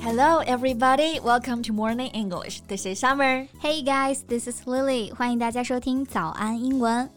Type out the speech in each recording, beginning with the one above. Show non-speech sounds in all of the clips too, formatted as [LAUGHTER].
Hello, everybody. Welcome to Morning English. This is Summer. Hey guys, this is Lily. 欢迎大家收听早安英文。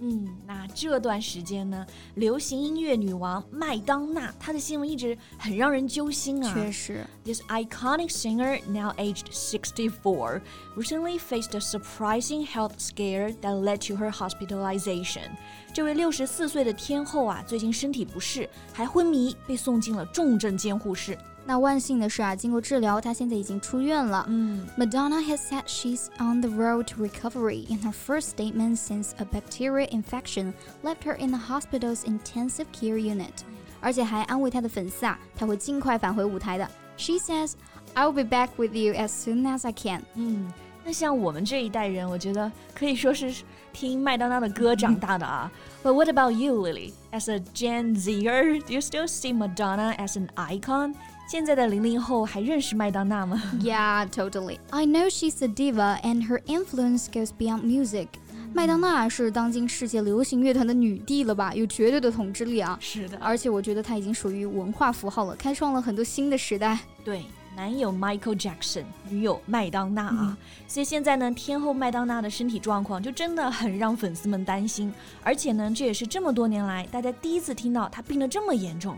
嗯，那这段时间呢，流行音乐女王麦当娜，她的新闻一直很让人揪心啊。确实，This iconic singer, now aged 64, recently faced a surprising health scare that led to her hospitalization. 这位六十四岁的天后啊，最近身体不适，还昏迷，被送进了重症监护室。 那万幸的是啊，经过治疗，她现在已经出院了。嗯，Madonna has said she's on the road to recovery in her first statement since a bacterial infection left her in the hospital's intensive care unit。而且还安慰她的粉丝啊，她会尽快返回舞台的。She says, "I'll be back with you as soon as I can." 嗯，那像我们这一代人，我觉得可以说是听麦当娜的歌长大的啊。But what about you, Lily? As a Gen Zer, do you still see Madonna as an icon? 现在的零零后还认识麦当娜吗？Yeah, totally. I know she's a diva, and her influence goes beyond music. 麦当娜是当今世界流行乐团的女帝了吧？有绝对的统治力啊！是的，而且我觉得她已经属于文化符号了，开创了很多新的时代。对，男友 Michael Jackson，女友麦当娜啊。所以现在呢，天后麦当娜的身体状况就真的很让粉丝们担心。而且呢，这也是这么多年来大家第一次听到她病得这么严重。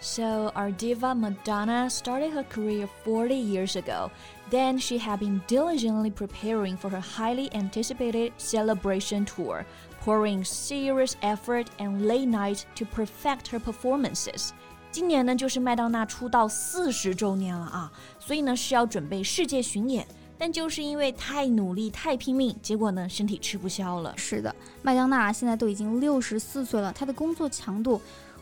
So, our diva Madonna started her career 40 years ago. Then she had been diligently preparing for her highly anticipated celebration tour, pouring serious effort and late nights to perfect her performances. 今年呢，就是麦当娜出道四十周年了啊，所以呢是要准备世界巡演。但就是因为太努力、太拼命，结果呢，身体吃不消了。是的，麦当娜现在都已经六十四岁了，她的工作强度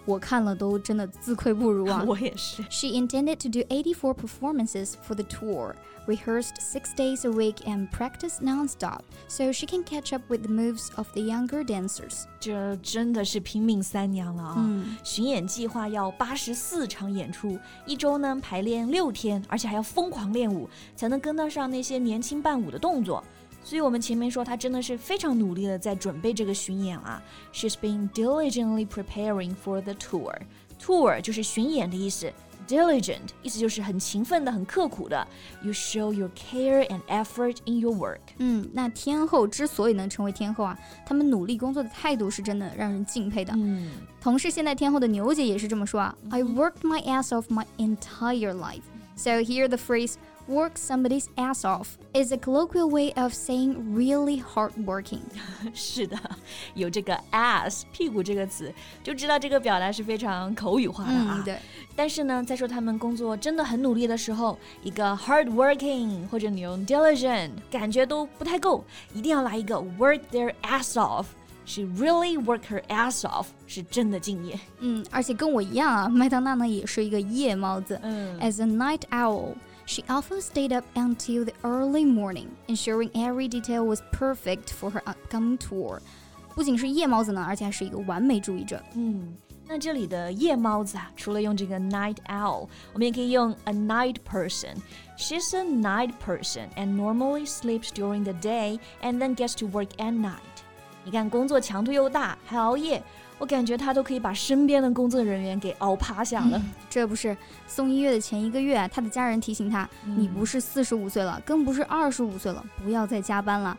我看了都真的自愧不如啊！我也是。She intended [LAUGHS] to do 84 performances for the tour, rehearsed six days a week and practiced nonstop, so she can catch up with the moves of the younger dancers. 这真的是拼命三娘了啊！嗯，巡演计划要八十四场演出，一周呢排练六天，而且还要疯狂练舞，才能跟得上那些年轻伴舞的动作。 所以我们前面说，她真的是非常努力的在准备这个巡演啊。She's been diligently preparing for the tour. Tour 就是巡演的意思，diligent 意思就是很勤奋的、很刻苦的。You show your care and effort in your work. 嗯，那天后之所以能成为天后啊，他们努力工作的态度是真的让人敬佩的。嗯，同是现代天后的牛姐也是这么说啊。I worked my ass off my entire life. So here the phrase work somebody's ass off is a colloquial way of saying really hard working. [LAUGHS] 是的，有这个 ass 屁股这个词，就知道这个表达是非常口语化的啊。嗯、对。但是呢，在说他们工作真的很努力的时候，一个 hard working 或者你用 diligent 感觉都不太够，一定要来一个 work their ass off。She really worked her ass off，是真的敬业。嗯，而且跟我一样啊，麦当娜呢也是一个夜猫子。嗯，As a night owl。 She often stayed up until the early morning, ensuring every detail was perfect for her upcoming tour. 不仅是夜猫子呢，而且还是一个完美主义者。嗯，那这里的夜猫子啊，除了用这个 night owl，我们也可以用 a night person. She's a night person and normally sleeps during the day and then gets to work at night. 你看，工作强度又大，还熬夜。 我感觉他都可以把身边的工作人员给熬趴下了。这不是送音乐的前一个月，他的家人提醒他：“你不是四十五岁了，更不是二十五岁了，不要再加班了。”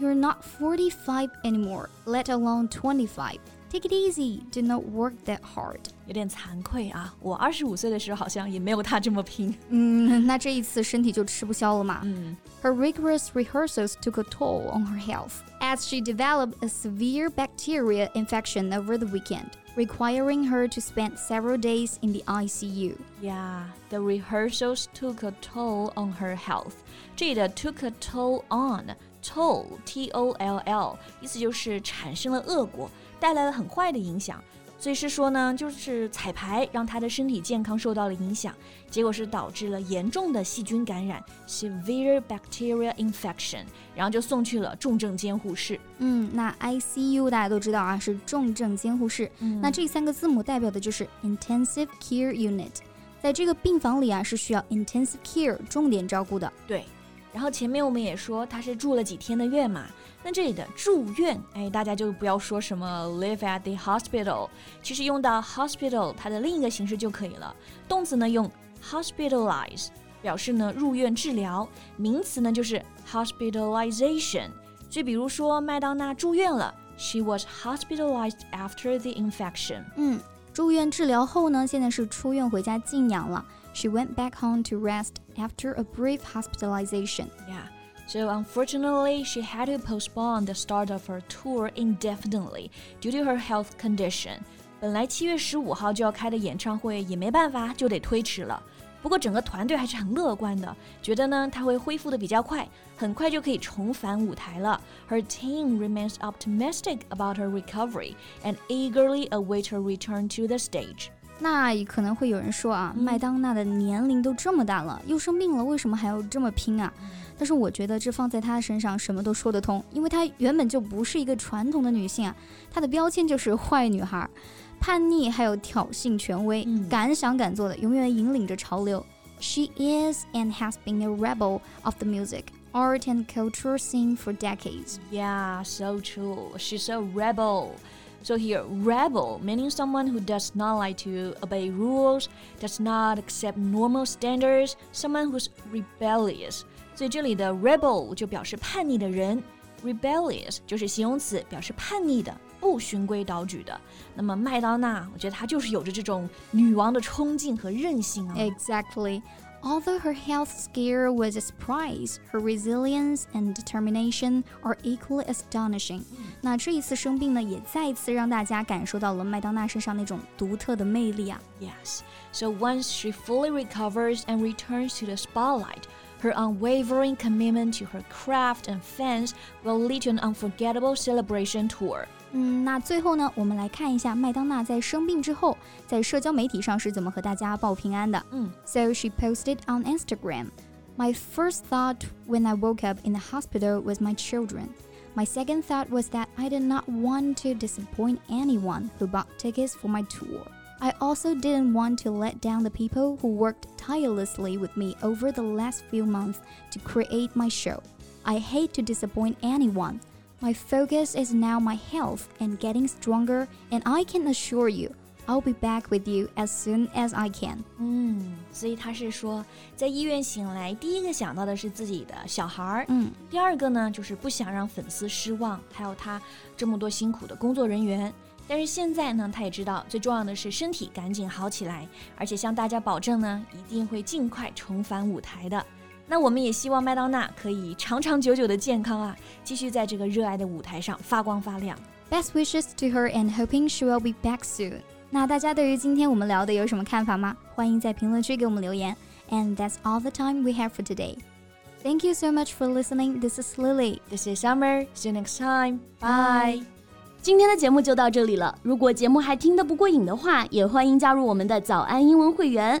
You're not forty-five anymore, let alone twenty-five. Take it easy. Do not work that hard. 有点惭愧啊，我二十五岁的时候好像也没有他这么拼。嗯，那这一次身体就吃不消了嘛。嗯。Her rigorous rehearsals took a toll on her health as she developed a severe bacteria infection over the weekend, requiring her to spend several days in the ICU. Yeah, the rehearsals took a toll on her health. 这里的 took a toll on toll T O L L 意思就是产生了恶果，带来了很坏的影响。所以是说呢，就是彩排让他的身体健康受到了影响，结果是导致了严重的细菌感染 （severe bacterial infection），然后就送去了重症监护室。嗯，那 ICU 大家都知道啊，是重症监护室。嗯那这三个字母代表的就是 intensive care unit，在这个病房里啊是需要 intensive care 重点照顾的。对，然后前面我们也说他是住了几天的院嘛，那这里的住院，哎，大家就不要说什么 live at the hospital，其实用到 hospital 它的另一个形式就可以了。动词呢用 hospitalize 表示呢入院治疗，名词呢就是 hospitalization。所以比如说麦当娜住院了，she was hospitalized after the infection。嗯，住院治疗后呢，现在是出院回家静养了。She went back home to rest after a brief hospitalization. Yeah. So unfortunately, she had to postpone the start of her tour indefinitely due to her health condition. 本来七月十五号就要开的演唱会也没办法，就得推迟了。不过整个团队还是很乐观的，觉得呢她会恢复的比较快，很快就可以重返舞台了。Her team remains optimistic about her recovery and eagerly await her return to the stage. 那也可能会有人说啊，麦当娜的年龄都这么大了，又生病了，为什么还要这么拼啊？但是我觉得这放在她身上什么都说得通，因为她原本就不是一个传统的女性啊，她的标签就是坏女孩，叛逆还有挑衅权威，嗯敢想敢做的，永远引领着潮流。She is and has been a rebel of the music, art and culture scene for decades. Yeah, so true. She's a rebel. So here, rebel meaning someone who does not like to obey rules, does not accept normal standards, someone who's rebellious. 所以这里的 rebel 就表示叛逆的人，rebellious 就是形容词，表示叛逆的、不循规蹈矩的。那么麦当娜，我觉得她就是有着这种女王的冲劲和韧性啊。 Exactly. Although her health scare was a surprise, her resilience and determination are equally astonishing. 那这一次生病呢，也再一次让大家感受到了麦当娜身上那种独特的魅力啊。 Yes. So once she fully recovers and returns to the spotlight, her unwavering commitment to her craft and fans will lead to an unforgettable celebration tour. 嗯，那最后呢，我们来看一下麦当娜在生病之后，在社交媒体上是怎么和大家报平安的。嗯 So she posted on Instagram. My first thought when I woke up in the hospital was my children. My second thought was that I did not want to disappoint anyone who bought tickets for my tour. I also didn't want to let down the people who worked tirelessly with me over the last few months to create my show. I hate to disappoint anyone. My focus is now my health and getting stronger, and I can assure you, I'll be back with you as soon as I can. 嗯，所以他是说，在医院醒来，第一个想到的是自己的小孩儿，嗯，第二个呢就是不想让粉丝失望，还有他这么多辛苦的工作人员。但是现在呢，他也知道最重要的是身体赶紧好起来，而且向大家保证呢，一定会尽快重返舞台的。那我们也希望麦当娜可以长长久久的健康啊，继续在这个热爱的舞台上发光发亮。Best wishes to her and hoping she will be back soon. 那大家对于今天我们聊的有什么看法吗？欢迎在评论区给我们留言。And that's all the time we have for today. Thank you so much for listening. This is Lily. This is Summer. See you next time. Bye. 今天的节目就到这里了。如果节目还听得不过瘾的话，也欢迎加入我们的早安英文会员。